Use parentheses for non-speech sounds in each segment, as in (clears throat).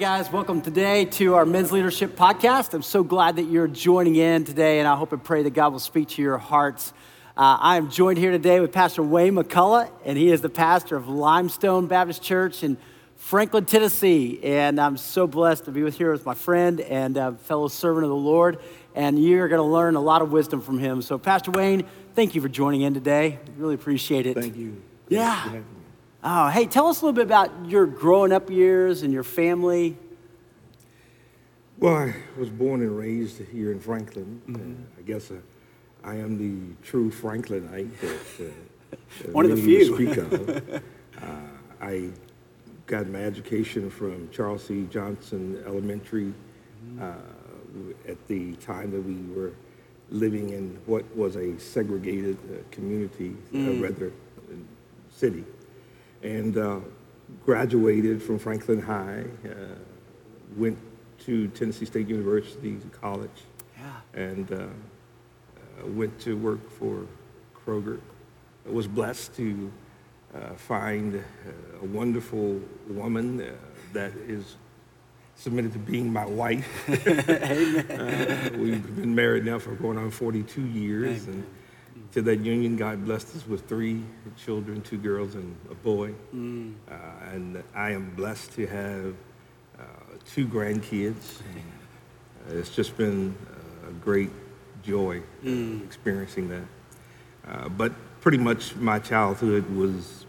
guys. Welcome today to our Men's Leadership Podcast. I'm so glad that you're joining in today, and I hope and pray that God will speak to your hearts. Uh, I am joined here today with Pastor Wayne McCullough, and he is the pastor of Limestone Baptist Church in Franklin, Tennessee. And I'm so blessed to be with here with my friend and uh, fellow servant of the Lord. And you're going to learn a lot of wisdom from him. So, Pastor Wayne, thank you for joining in today. Really appreciate it. Thank you. Yeah. Oh, hey, tell us a little bit about your growing up years and your family. Well, I was born and raised here in Franklin. Mm-hmm. Uh, I guess uh, I am the true Franklinite that uh, one of the few. speak of. (laughs) Uh, I got my education from Charles C. Johnson Elementary mm-hmm. uh, at the time that we were living in what was a segregated uh, community, mm. rather city and uh, graduated from Franklin High, uh, went to Tennessee State University college, yeah. and uh, uh, went to work for Kroger. I was blessed to uh, find a wonderful woman that is submitted to being my wife. (laughs) uh, we've been married now for going on 42 years, Amen. and to that union, God blessed us with three children, two girls and a boy. Mm. Uh, and I am blessed to have uh, two grandkids. Uh, it's just been a great joy mm. experiencing that. Uh, but pretty much my childhood was,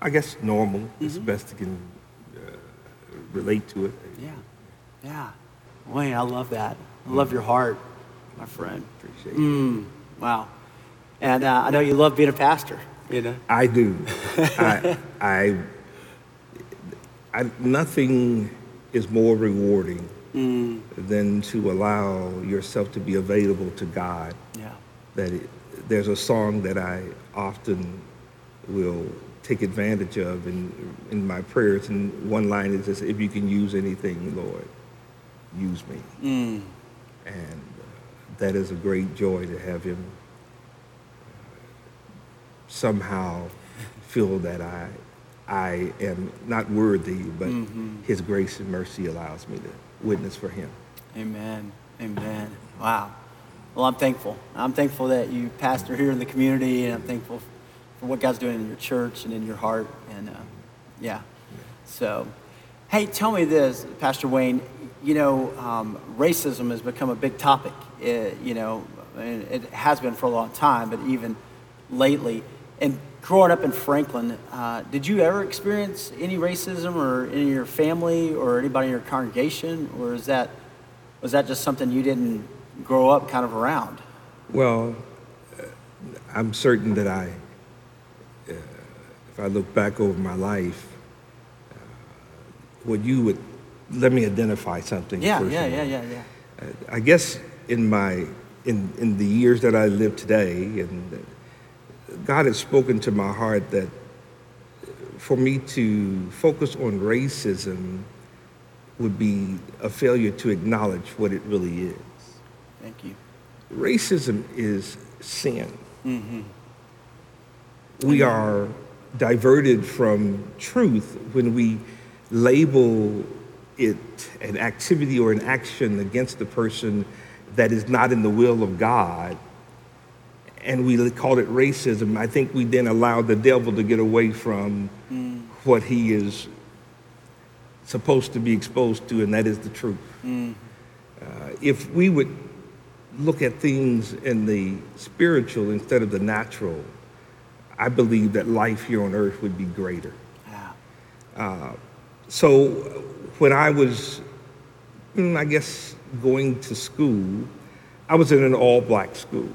I guess, normal mm-hmm. as best I can uh, relate to it. Yeah, yeah. Wayne, I love that. I love your heart, my friend. Appreciate it. Mm. Wow. And uh, I know you love being a pastor, you know? I do. (laughs) I, I, I, nothing is more rewarding mm. than to allow yourself to be available to God. Yeah. That it, there's a song that I often will take advantage of in, in my prayers, and one line is this, if you can use anything, Lord, use me. Mm. And uh, that is a great joy to have him somehow feel that I, I am not worthy, but mm-hmm. His grace and mercy allows me to witness for Him. Amen. Amen. Wow. Well, I'm thankful. I'm thankful that you pastor here in the community, and I'm thankful for what God's doing in your church and in your heart. And uh, yeah. So, hey, tell me this, Pastor Wayne. You know, um, racism has become a big topic. It, you know, and it has been for a long time, but even lately. And growing up in Franklin, uh, did you ever experience any racism or in your family or anybody in your congregation, or is that was that just something you didn't grow up kind of around? Well, uh, I'm certain that I, uh, if I look back over my life, uh, what you would let me identify something. Yeah, yeah, yeah, yeah, yeah. Uh, I guess in my in in the years that I live today and God has spoken to my heart that for me to focus on racism would be a failure to acknowledge what it really is. Thank you. Racism is sin. Mm-hmm. We are diverted from truth when we label it an activity or an action against the person that is not in the will of God and we called it racism, I think we then allowed the devil to get away from mm. what he is supposed to be exposed to, and that is the truth. Mm. Uh, if we would look at things in the spiritual instead of the natural, I believe that life here on earth would be greater. Yeah. Uh, so when I was, mm, I guess, going to school, I was in an all black school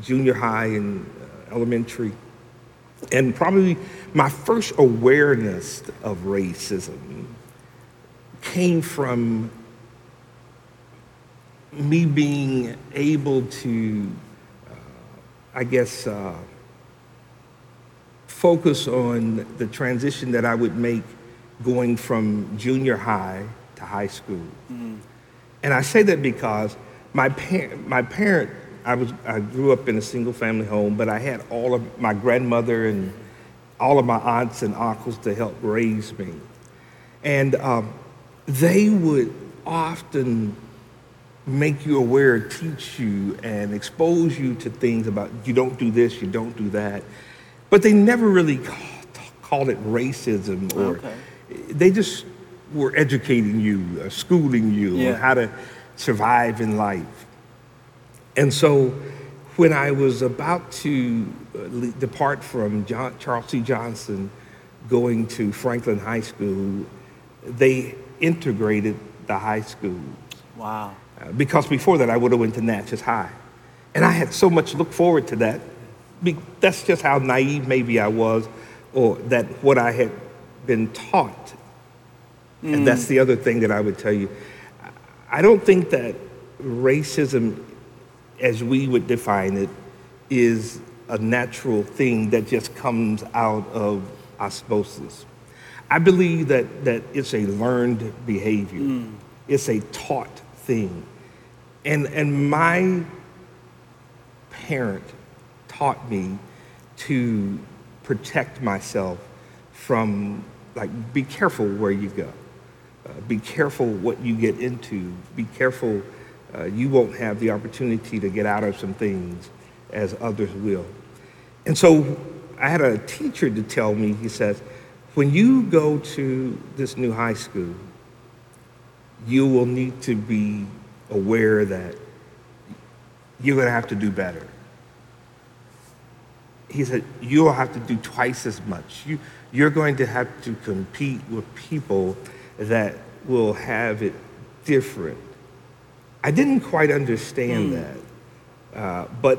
junior high and uh, elementary. And probably my first awareness of racism came from me being able to, uh, I guess, uh, focus on the transition that I would make going from junior high to high school. Mm-hmm. And I say that because my, par- my parent I was I grew up in a single family home, but I had all of my grandmother and all of my aunts and uncles to help raise me. And um, they would often make you aware, teach you, and expose you to things about you don't do this, you don't do that. But they never really called it racism or okay. they just were educating you, uh, schooling you yeah. on how to survive in life. And so when I was about to uh, depart from John, Charles C. Johnson, going to Franklin High School, they integrated the high school. Wow. Uh, because before that, I would have went to Natchez High. And I had so much look forward to that. That's just how naive maybe I was, or that what I had been taught. Mm. And that's the other thing that I would tell you. I don't think that racism, as we would define it, is a natural thing that just comes out of osmosis. I believe that, that it's a learned behavior. Mm. It's a taught thing. And, and my parent taught me to protect myself from, like, be careful where you go. Uh, be careful what you get into. Be careful uh, you won't have the opportunity to get out of some things as others will. And so I had a teacher to tell me, he says, when you go to this new high school, you will need to be aware that you're going to have to do better. He said, you'll have to do twice as much. You, you're going to have to compete with people that will have it different. I didn't quite understand mm. that, uh, but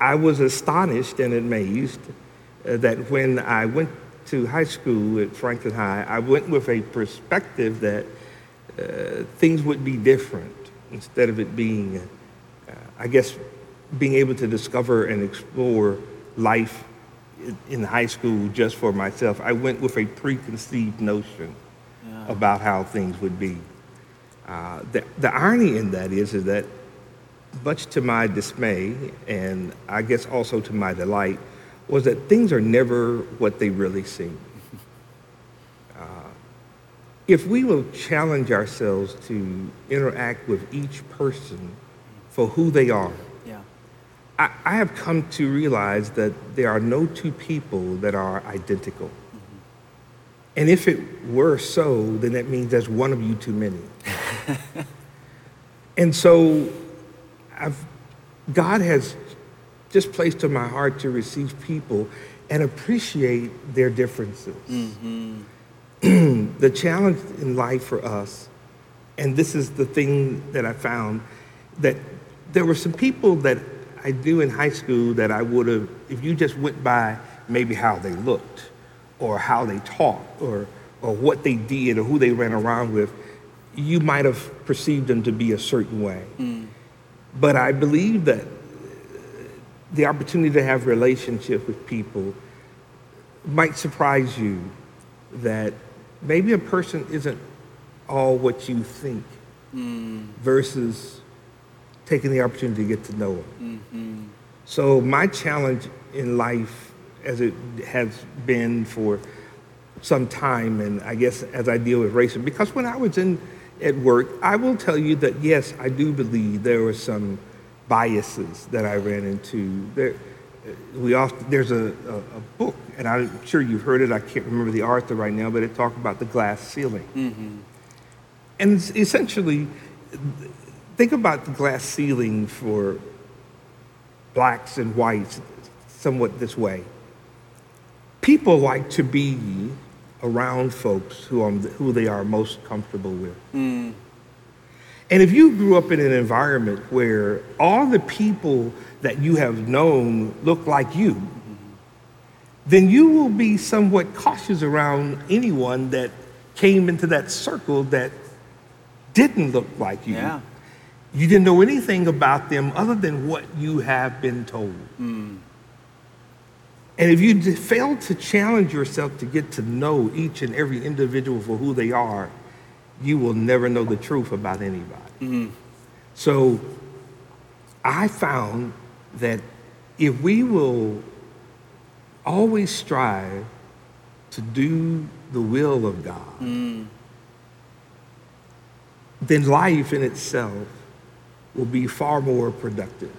I was astonished and amazed uh, that when I went to high school at Franklin High, I went with a perspective that uh, things would be different instead of it being, uh, I guess, being able to discover and explore life in high school just for myself. I went with a preconceived notion yeah. about how things would be. Uh, the, the irony in that is, is that much to my dismay, and I guess also to my delight, was that things are never what they really seem. Uh, if we will challenge ourselves to interact with each person for who they are, yeah. I, I have come to realize that there are no two people that are identical. Mm-hmm. And if it were so, then that means there's one of you too many. (laughs) (laughs) and so I've, God has just placed in my heart to receive people and appreciate their differences. Mm-hmm. (clears throat) the challenge in life for us, and this is the thing that I found, that there were some people that I knew in high school that I would have, if you just went by maybe how they looked or how they talked or, or what they did or who they ran around with, you might have perceived them to be a certain way. Mm. But I believe that the opportunity to have relationship with people might surprise you that maybe a person isn't all what you think mm. versus taking the opportunity to get to know them. Mm-hmm. So my challenge in life, as it has been for some time, and I guess as I deal with racism, because when I was in at work, I will tell you that yes, I do believe there were some biases that I ran into. There, we often, there's a, a, a, book, and I'm sure you've heard it. I can't remember the author right now, but it talked about the glass ceiling. Mm-hmm. And essentially, think about the glass ceiling for blacks and whites somewhat this way. People like to be around folks who, are, who they are most comfortable with. Mm. And if you grew up in an environment where all the people that you have known look like you, then you will be somewhat cautious around anyone that came into that circle that didn't look like you. Yeah. You didn't know anything about them other than what you have been told. Mm. And if you fail to challenge yourself to get to know each and every individual for who they are, you will never know the truth about anybody. Mm-hmm. So I found that if we will always strive to do the will of God, mm. then life in itself will be far more productive.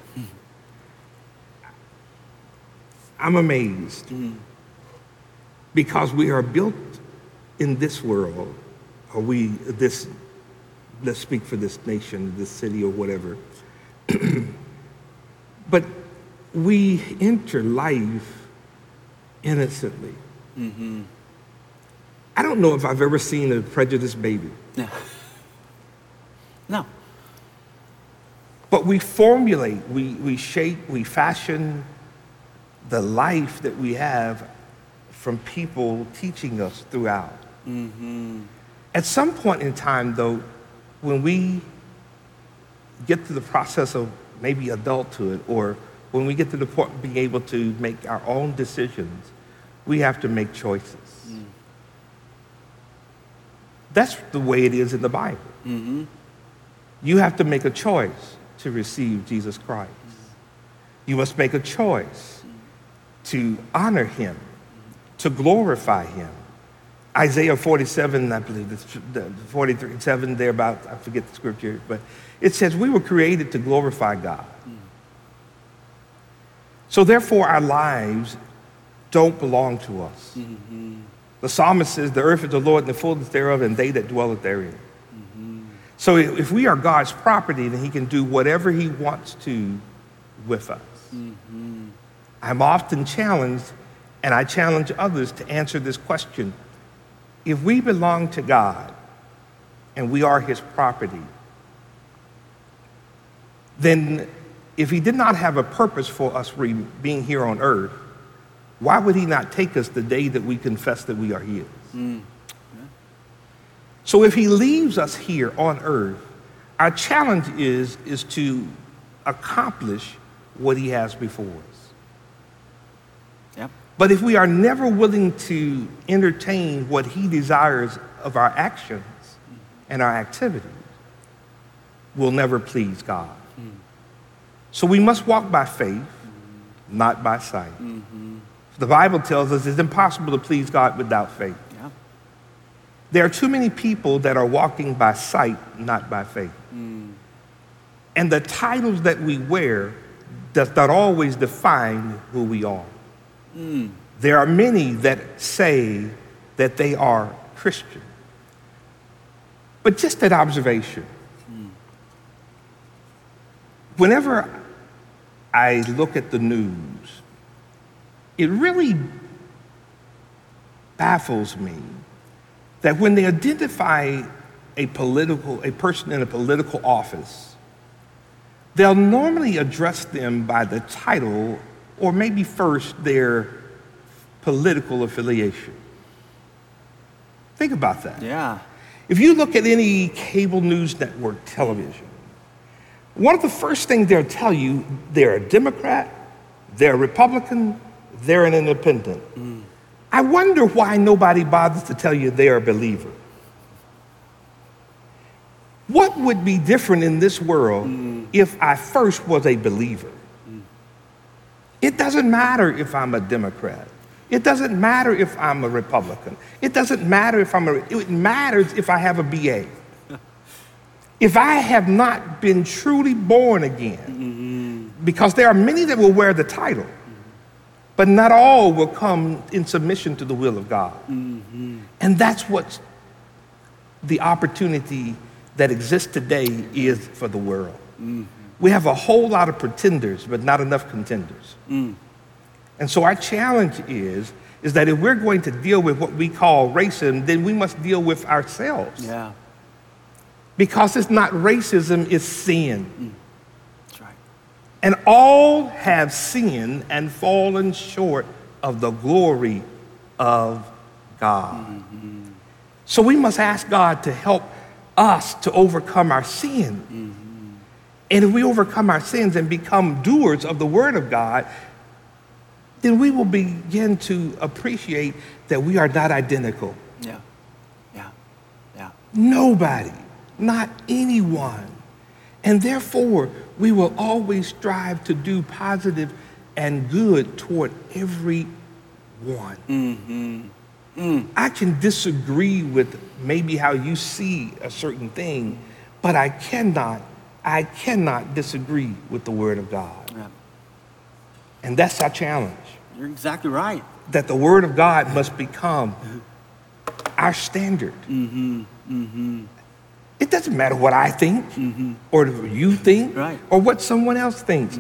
I'm amazed mm-hmm. because we are built in this world, or we, this, let's speak for this nation, this city, or whatever. (clears throat) but we enter life innocently. Mm-hmm. I don't know if I've ever seen a prejudiced baby. No. No. But we formulate, we, we shape, we fashion the life that we have from people teaching us throughout. Mm-hmm. At some point in time, though, when we get to the process of maybe adulthood or when we get to the point of being able to make our own decisions, we have to make choices. Mm. That's the way it is in the Bible. Mm-hmm. You have to make a choice to receive Jesus Christ. Mm. You must make a choice mm. To honor him, to glorify him. Isaiah 47, I believe, it's 43, 7 thereabout, I forget the scripture, but it says we were created to glorify God. So therefore, our lives don't belong to us. The psalmist says, The earth is the Lord and the fullness thereof, and they that dwell therein. So if we are God's property, then he can do whatever he wants to with us. I'm often challenged, and I challenge others to answer this question. If we belong to God and we are his property, then if he did not have a purpose for us being here on earth, why would he not take us the day that we confess that we are his? Mm. So if he leaves us here on earth, our challenge is, is to accomplish what he has before us. But if we are never willing to entertain what he desires of our actions and our activities, we'll never please God. So we must walk by faith, not by sight. The Bible tells us it's impossible to please God without faith. Yeah. There are too many people that are walking by sight, not by faith. And the titles that we wear does not always define who we are. There are many that say that they are Christian. But just that observation. Whenever I look at the news, it really baffles me that when they identify a political, a person in a political office, they'll normally address them by the title or maybe first their political affiliation. Think about that. Yeah. If you look at any cable news network television, one of the first things they'll tell you, they're a Democrat, they're a Republican, they're an independent. Mm. I wonder why nobody bothers to tell you they're a believer. What would be different in this world mm. if I first was a believer? It doesn't matter if I'm a Democrat. It doesn't matter if I'm a Republican. It doesn't matter if I'm a, it matters if I have a BA. (laughs) If I have not been truly born again, mm-hmm. because there are many that will wear the title, but not all will come in submission to the will of God. Mm-hmm. And that's what the opportunity that exists today is for the world. Mm-hmm. We have a whole lot of pretenders, but not enough contenders. Mm. And so our challenge is, is that if we're going to deal with what we call racism, then we must deal with ourselves. Yeah. Because it's not racism, it's sin. Mm. That's right. And all have sinned and fallen short of the glory of God. Mm-hmm. So we must ask God to help us to overcome our sin. Mm-hmm. And if we overcome our sins and become doers of the Word of God, then we will begin to appreciate that we are not identical. Yeah. Yeah. Yeah. Nobody, not anyone. And therefore, we will always strive to do positive and good toward everyone. Mm-hmm. Mm. I can disagree with maybe how you see a certain thing, But I cannot, I cannot disagree with the Word of God. Yeah. And that's our challenge. You're exactly right. That the Word of God must become our standard. Mm-hmm. Mm-hmm. It doesn't matter what I think or what you think Right. or what someone else thinks.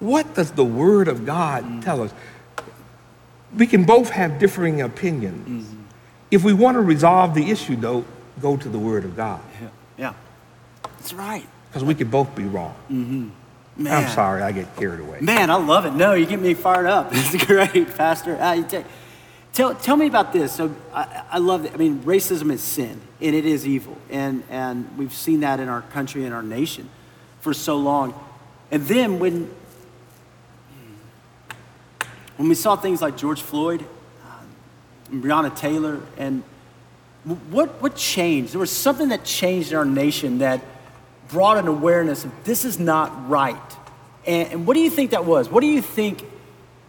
What does the Word of God tell us? We can both have differing opinions. If we want to resolve the issue, though, go to the Word of God Yeah. Yeah. That's right. Because we could both be wrong. Man. I'm sorry, I get carried away. Man, I love it. No, you get me fired up. (laughs) It's great, Pastor. Uh, tell, tell me about this. So I, I love it. I mean, racism is sin, and it is evil. And, and we've seen that in our country and our nation for so long. And then when, when we saw things like George Floyd, um, Breonna Taylor, and what, what changed? There was something that changed in our nation that brought an awareness of this is not right. And, and what do you think that was? What do you think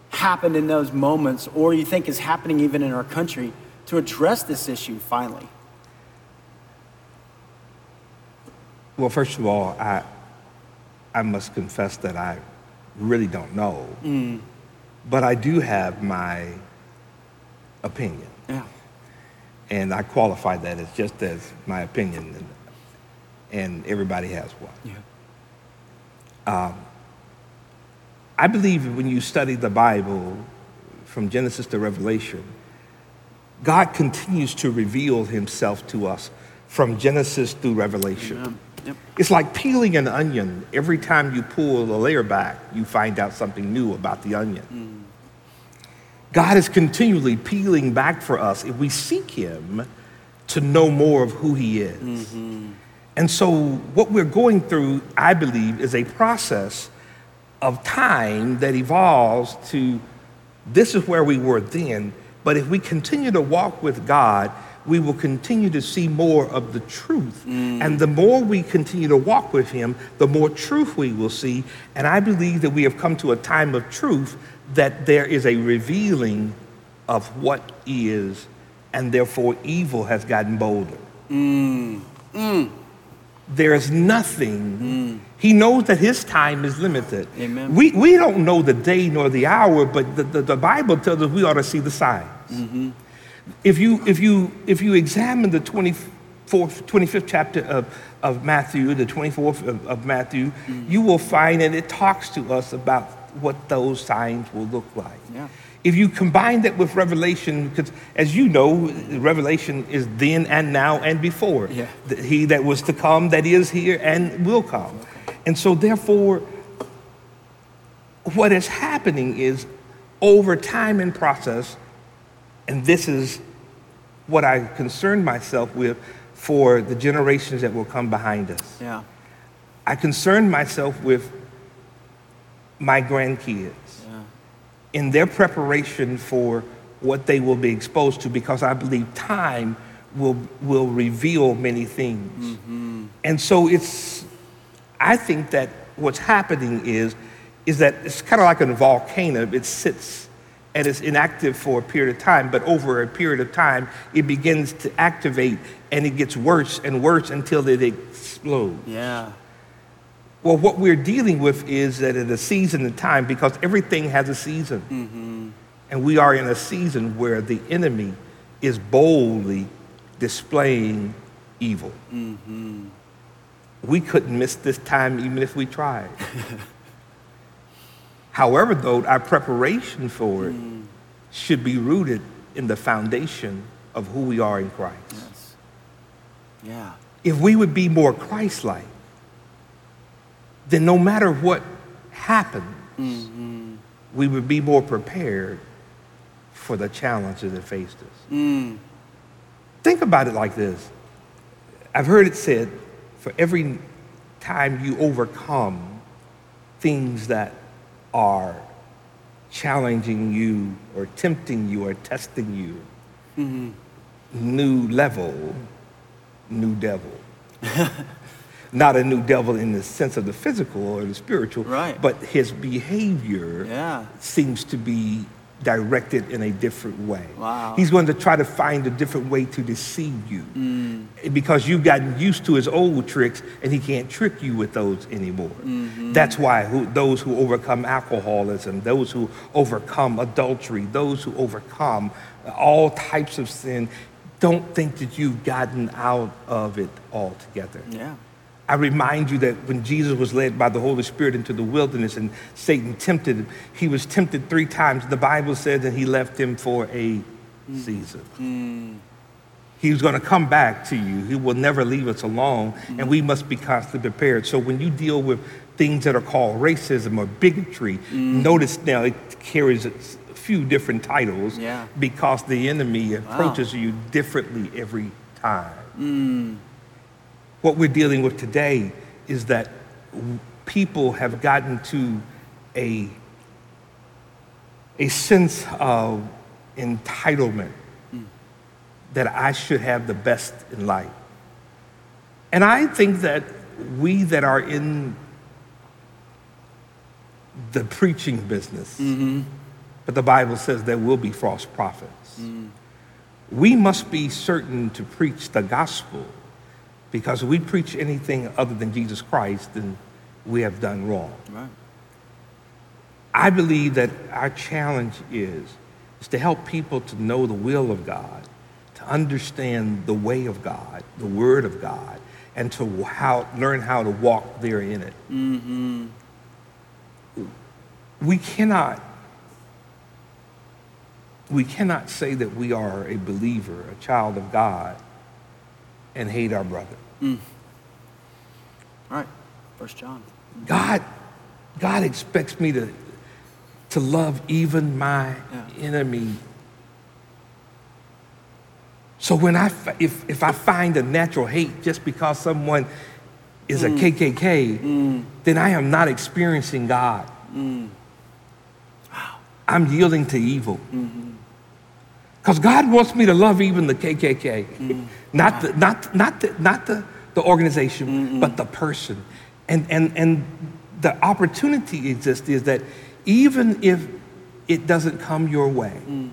happened in those moments, or you think is happening even in our country to address this issue finally? Well, first of all, I, I must confess that I really don't know. Mm. But I do have my opinion. Yeah. And I qualify that as just as my opinion, and, everybody has one. Yeah. I believe when you study the Bible from Genesis to Revelation, God continues to reveal himself to us from Genesis through Revelation. Um, yep. It's like peeling an onion. Every time you pull a layer back, you find out something new about the onion. God is continually peeling back for us if we seek Him to know more of who He is. And so, what we're going through, I believe, is a process of time that evolves to this is where we were then. But if we continue to walk with God, we will continue to see more of the truth. Mm. And the more we continue to walk with Him, the more truth we will see. And I believe that we have come to a time of truth that there is a revealing of what is, and therefore evil has gotten bolder. Mm. Mm. There is nothing. Mm. He knows that his time is limited. Amen. We, we don't know the day nor the hour, but the, the, the Bible tells us we ought to see the signs. Mm-hmm. If, you, if, you, if you examine the 24th, 25th chapter of, of Matthew, the 24th of, of Matthew, mm. you will find that it talks to us about what those signs will look like. Yeah. If you combine that with Revelation, because as you know, Revelation is then and now and before. Yeah. The- He that was to come, that is here and will come. And so, therefore, what is happening is over time and process, and this is what I concern myself with for the generations that will come behind us. Yeah. I concern myself with my grandkids. In their preparation for what they will be exposed to because I believe time will, will reveal many things. Mm-hmm. And so it's, I think that what's happening is, is that it's kind of like a volcano. It sits and it's inactive for a period of time, but over a period of time, it begins to activate and it gets worse and worse until it explodes. Yeah. Well, what we're dealing with is that at a season of time, because everything has a season. Mm-hmm. And we are in a season where the enemy is boldly displaying evil. Mm-hmm. We couldn't miss this time even if we tried. (laughs) However, though, our preparation for it mm. should be rooted in the foundation of who we are in Christ. Yes. Yeah. If we would be more Christ like, then no matter what happens, mm-hmm. we would be more prepared for the challenges that faced us. Mm. Think about it like this I've heard it said for every time you overcome things that are challenging you or tempting you or testing you, mm-hmm. new level, new devil. (laughs) Not a new devil in the sense of the physical or the spiritual, Right. but his behavior Yeah. seems to be directed in a different way. Wow. He's going to try to find a different way to deceive you mm. because you've gotten used to his old tricks and he can't trick you with those anymore. Mm-hmm. That's why who, those who overcome alcoholism, those who overcome adultery, those who overcome all types of sin, don't think that you've gotten out of it altogether. Yeah. I remind you that when Jesus was led by the Holy Spirit into the wilderness and Satan tempted him, he was tempted three times. The Bible says that he left him for a hmm. season. Hmm. He was going to come back to you. He will never leave us alone, and hmm. we must be constantly prepared. So when you deal with things that are called racism or bigotry, notice now it carries a few different titles Yeah. because the enemy approaches you differently every time. What we're dealing with today is that people have gotten to a, a sense of entitlement that I should have the best in life. And I think that we that are in the preaching business, mm-hmm. but the Bible says there will be false prophets. Mm. We must be certain to preach the gospel because if we preach anything other than Jesus Christ, then we have done wrong. Right. I believe that our challenge is, is to help people to know the will of God, to understand the way of God, the word of God, and to how, learn how to walk there in it. Mm-hmm. We cannot we cannot say that we are a believer, a child of God, and hate our brother. Mm. All right. First John. God, God expects me to, to love even my Yeah. enemy. So when I, if, if I find a natural hate just because someone is a mm. KKK, mm. then I am not experiencing God. I'm yielding to evil. Mm-hmm. Because God wants me to love even the KKK, mm. not the, not, not the, not the, the organization, but the person. And, and, and the opportunity exists is that even if it doesn't come your way, mm.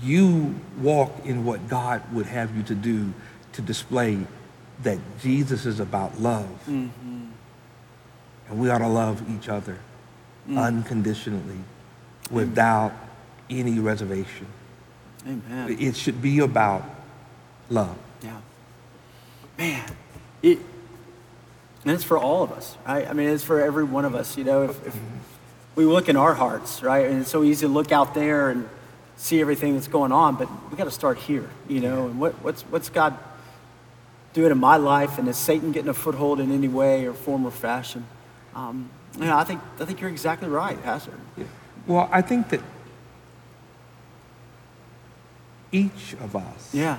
you walk in what God would have you to do to display that Jesus is about love. Mm-hmm. And we ought to love each other mm. unconditionally without any reservation. Amen. It should be about love. Yeah. Man, it, and it's for all of us, right? I mean, it's for every one of us, you know, if, if we look in our hearts, right? And it's so easy to look out there and see everything that's going on, but we got to start here, you know, and what, what's, what's God doing in my life and is Satan getting a foothold in any way or form or fashion? Um, you know, I think, I think you're exactly right, Pastor. Yeah. Well, I think that each of us, Yeah,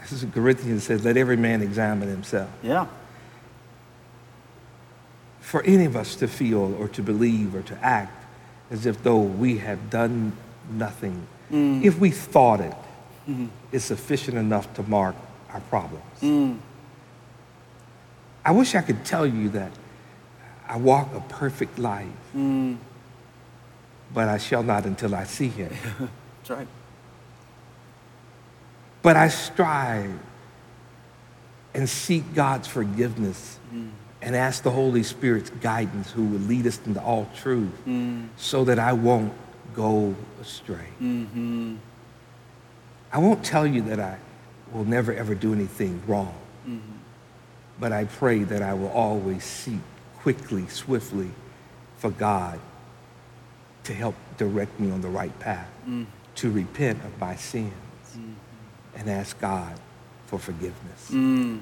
this is Corinthians says, let every man examine himself. yeah, For any of us to feel or to believe or to act as if though we have done nothing, mm. if we thought it, mm-hmm. is sufficient enough to mark our problems. Mm. I wish I could tell you that I walk a perfect life, mm. but I shall not until I see him. (laughs) that's right. But I strive and seek God's forgiveness mm. and ask the Holy Spirit's guidance who will lead us into all truth mm. so that I won't go astray. Mm-hmm. I won't tell you that I will never ever do anything wrong, mm-hmm. but I pray that I will always seek quickly, swiftly for God to help direct me on the right path, mm. to repent of my sins and ask God for forgiveness. Mm,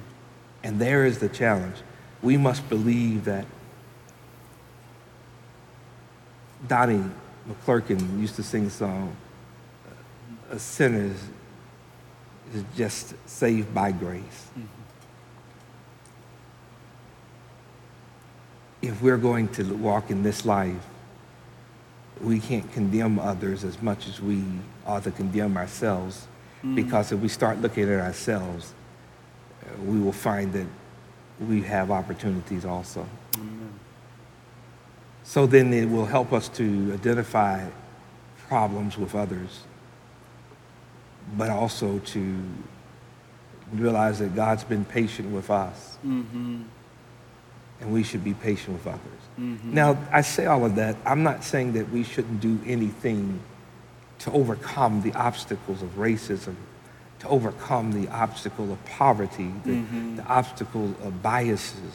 And there is the challenge. We must believe that Donnie McClurkin used to sing a song, a sinner is, is just saved by grace. If we're going to walk in this life, we can't condemn others as much as we ought to condemn ourselves. Because if we start looking at ourselves, uh, we will find that we have opportunities also. So then it will help us to identify problems with others, but also to realize that God's been patient with us. Mm-hmm. And we should be patient with others. Mm-hmm. Now, I say all of that. I'm not saying that we shouldn't do anything to overcome the obstacles of racism, to overcome the obstacle of poverty, the, mm-hmm. the obstacle of biases,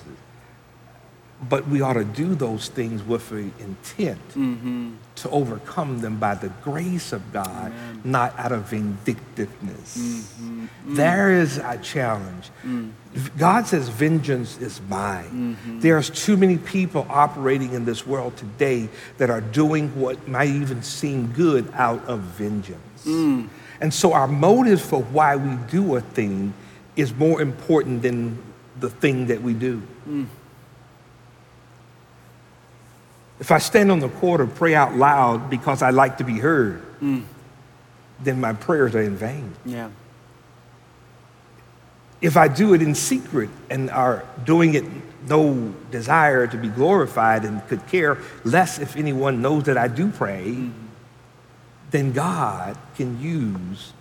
but we ought to do those things with an intent mm-hmm. to overcome them by the grace of God, Amen. not out of vindictiveness. Mm-hmm. Mm-hmm. There is a challenge. Mm. God says, Vengeance is mine. Mm-hmm. There's too many people operating in this world today that are doing what might even seem good out of vengeance. Mm. And so, our motive for why we do a thing is more important than the thing that we do. Mm. If I stand on the court or pray out loud because I like to be heard, mm. then my prayers are in vain. Yeah. If I do it in secret and are doing it no desire to be glorified and could care less if anyone knows that I do pray, mm. then God can use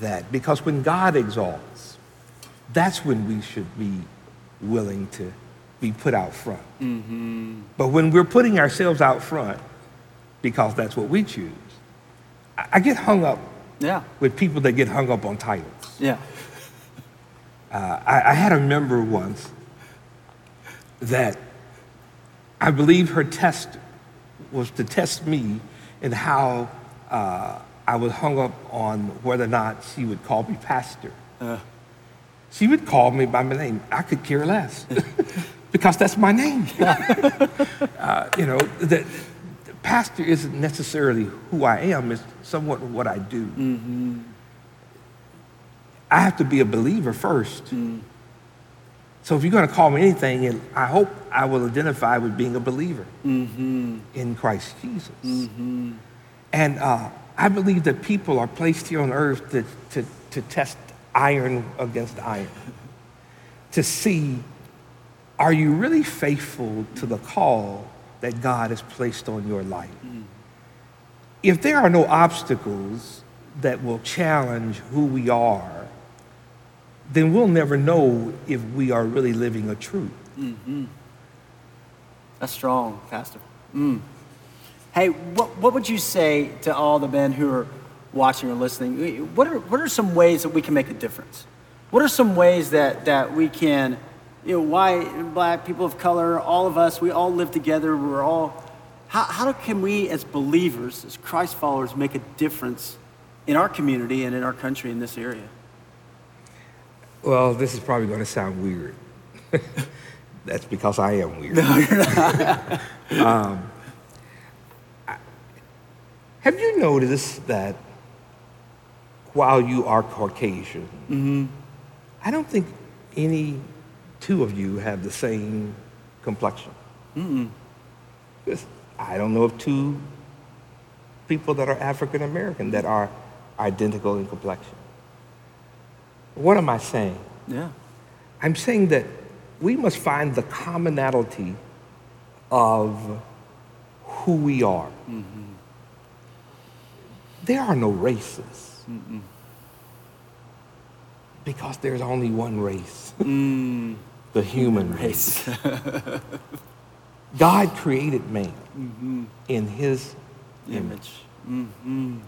that. Because when God exalts, that's when we should be willing to be put out front. Mm-hmm. But when we're putting ourselves out front, because that's what we choose, I, get hung up yeah. with people that get hung up on titles. Yeah. Uh, I, I, had a member once that I believe her test was to test me in how uh, I was hung up on whether or not she would call me pastor. Uh. She would call me by my name. I could care less. (laughs) because that's my name. (laughs) uh, you know, the, the, pastor isn't necessarily who I am, it's somewhat what I do. Mm-hmm. I have to be a believer first. Mm. So if you're going to call me anything, and I hope I will identify with being a believer mm-hmm. in Christ Jesus. Mm-hmm. And uh, I believe that people are placed here on earth to, to, to test iron against iron, to see are you really faithful to the call that God has placed on your life? Mm. If there are no obstacles that will challenge who we are, then we'll never know if we are really living a truth. Mm-hmm. That's strong, Pastor. Mm. Hey, what, what would you say to all the men who are watching or listening? What are, what are some ways that we can make a difference? What are some ways that, that we can you know, white, and black, people of color, all of us, we all live together. We're all, how, how can we as believers, as Christ followers, make a difference in our community and in our country in this area? Well, this is probably going to sound weird. (laughs) That's because I am weird. No, you're not. (laughs) um, have you noticed that while you are Caucasian, mm-hmm. I don't think any two of you have the same complexion. Mm-mm. I don't know of two people that are African American that are identical in complexion. What am I saying? Yeah. I'm saying that we must find the commonality of who we are. Mm-hmm. There are no races. Mm-mm. Because there's only one race. (laughs) Mm the human race. God created man mm-hmm. in his image. Mm-hmm.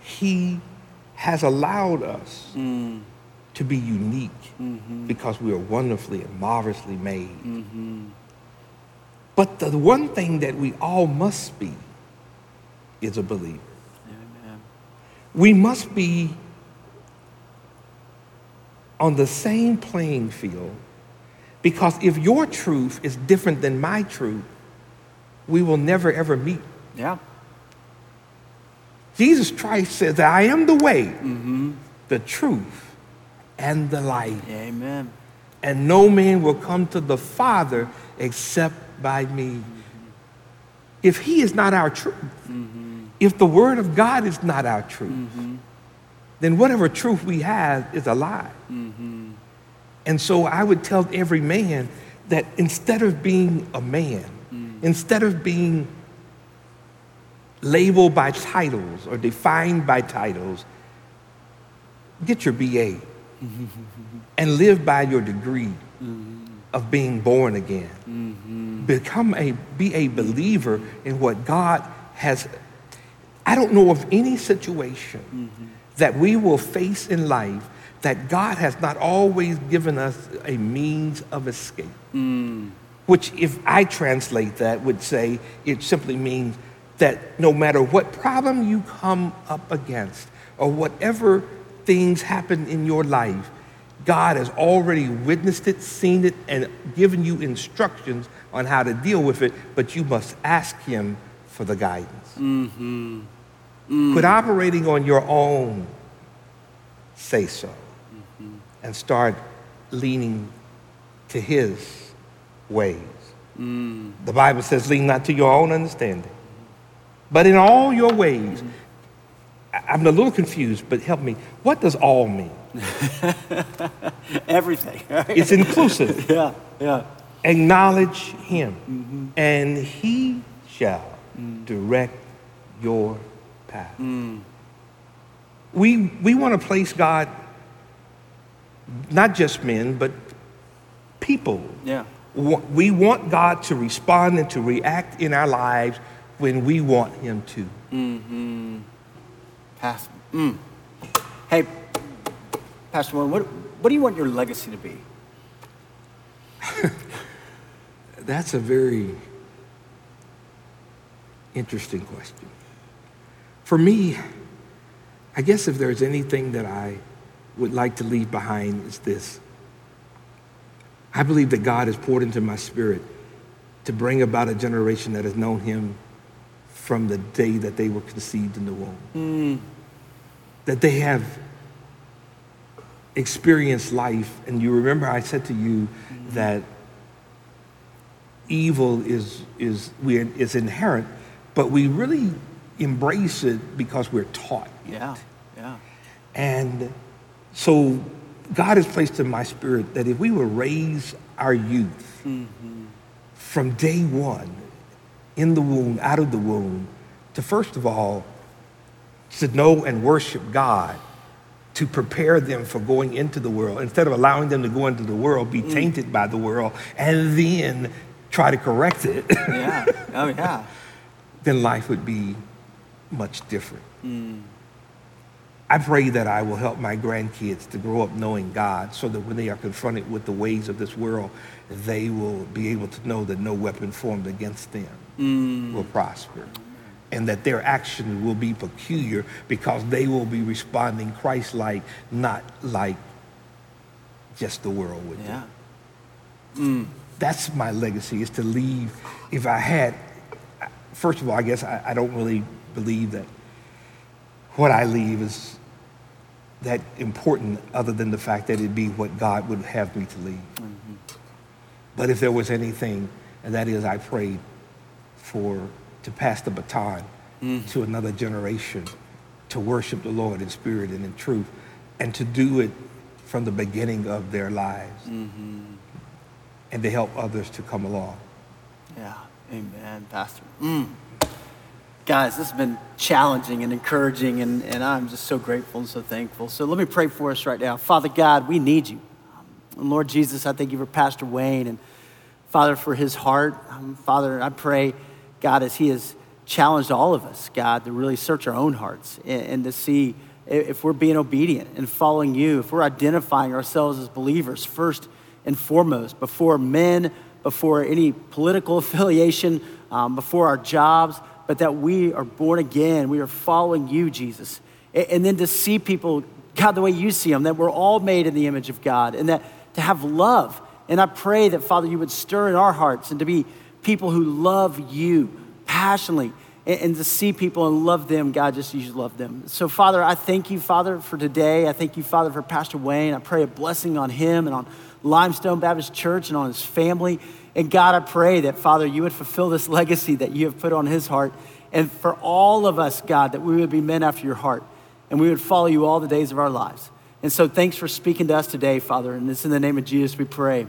He has allowed us mm. to be unique mm-hmm. because we are wonderfully and marvelously made. Mm-hmm. But the one thing that we all must be is a believer. Amen. We must be on the same playing field because if your truth is different than my truth, we will never ever meet. Yeah. Jesus Christ says that I am the way, mm-hmm. the truth, and the light. Amen. And no man will come to the Father except by me. Mm-hmm. If He is not our truth, mm-hmm. if the Word of God is not our truth, mm-hmm then whatever truth we have is a lie. And so I would tell every man that instead of being a man, mm. instead of being labeled by titles or defined by titles, get your BA (laughs) and live by your degree mm-hmm. of being born again. Mm-hmm. Become a, be a believer in what God has. I don't know of any situation mm-hmm. that we will face in life that God has not always given us a means of escape. Mm. Which, if I translate that, would say it simply means that no matter what problem you come up against or whatever things happen in your life, God has already witnessed it, seen it, and given you instructions on how to deal with it, but you must ask Him for the guidance. Mm-hmm. Mm. Quit operating on your own say so mm-hmm. And start leaning to His ways. Mm. The Bible says, lean not to your own understanding, but in all your ways, I'm a little confused, but help me. What does all mean? (laughs) Everything. It's inclusive. (laughs) yeah, yeah. Acknowledge him, mm-hmm. and he shall mm. direct your path. Mm. We, we want to place God, not just men, but people. Yeah. We want God to respond and to react in our lives when we want him to. Mm-hmm. Pastor. Mm. Hey, Pastor Warren, what, what do you want your legacy to be? (laughs) That's a very interesting question. For me, I guess if there's anything that I would like to leave behind is this. I believe that God has poured into my spirit to bring about a generation that has known him from the day that they were conceived in the womb. Mm. That they have experienced life. And you remember I said to you mm. that evil is, is, we, is inherent, but we really embrace it because we're taught. Yeah, yeah. And so God has placed in my spirit that if we will raise our youth mm-hmm. from day one in the womb, out of the womb, to first of all, to know and worship God, to prepare them for going into the world, instead of allowing them to go into the world, be mm. tainted by the world, and then try to correct it. yeah. Oh, yeah. (laughs) then life would be much different. Mm. I pray that I will help my grandkids to grow up knowing God so that when they are confronted with the ways of this world, they will be able to know that no weapon formed against them mm. will prosper. And that their action will be peculiar because they will be responding Christ like, not like just the world would yeah. do. Mm. That's my legacy, is to leave. If I had, first of all, I guess I, I don't really believe that what I leave is that important other than the fact that it be what God would have me to lead. Mm-hmm. But if there was anything, and that is I prayed for to pass the baton mm. to another generation to worship the Lord in spirit and in truth and to do it from the beginning of their lives mm-hmm. and to help others to come along. Yeah, amen, Pastor. Mm. Guys, this has been challenging and encouraging, and, and I'm just so grateful and so thankful. So let me pray for us right now. Father God, we need you. And Lord Jesus, I thank you for Pastor Wayne and Father for his heart. Um, Father, I pray God, as He has challenged all of us, God, to really search our own hearts and, and to see if we're being obedient and following you, if we're identifying ourselves as believers first and foremost, before men, before any political (laughs) affiliation, um, before our jobs, but that we are born again. We are following you, Jesus. And, then to see people, God, the way you see them, that we're all made in the image of God, and that to have love. And I pray that, Father, you would stir in our hearts and to be people who love you passionately and, and to see people and love them, God, just you love them. So, Father, I thank you, Father, for today. I thank you, Father, for Pastor Wayne. I pray a blessing on him and on Limestone Baptist Church and on his family. And God, I pray that, Father, you would fulfill this legacy that you have put on his heart. And for all of us, God, that we would be men after your heart and we would follow you all the days of our lives. And so thanks for speaking to us today, Father. And it's in the name of Jesus we pray.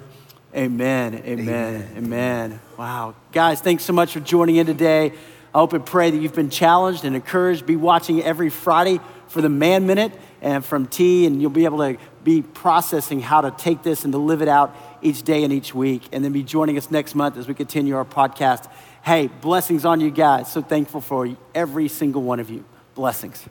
Amen. Amen. Amen. Amen. Wow. Guys, thanks so much for joining in today. I hope and pray that you've been challenged and encouraged. Be watching every Friday for the Man Minute and from T, and you'll be able to be processing how to take this and to live it out each day and each week. And then be joining us next month as we continue our podcast. Hey, blessings on you guys. So thankful for every single one of you. Blessings.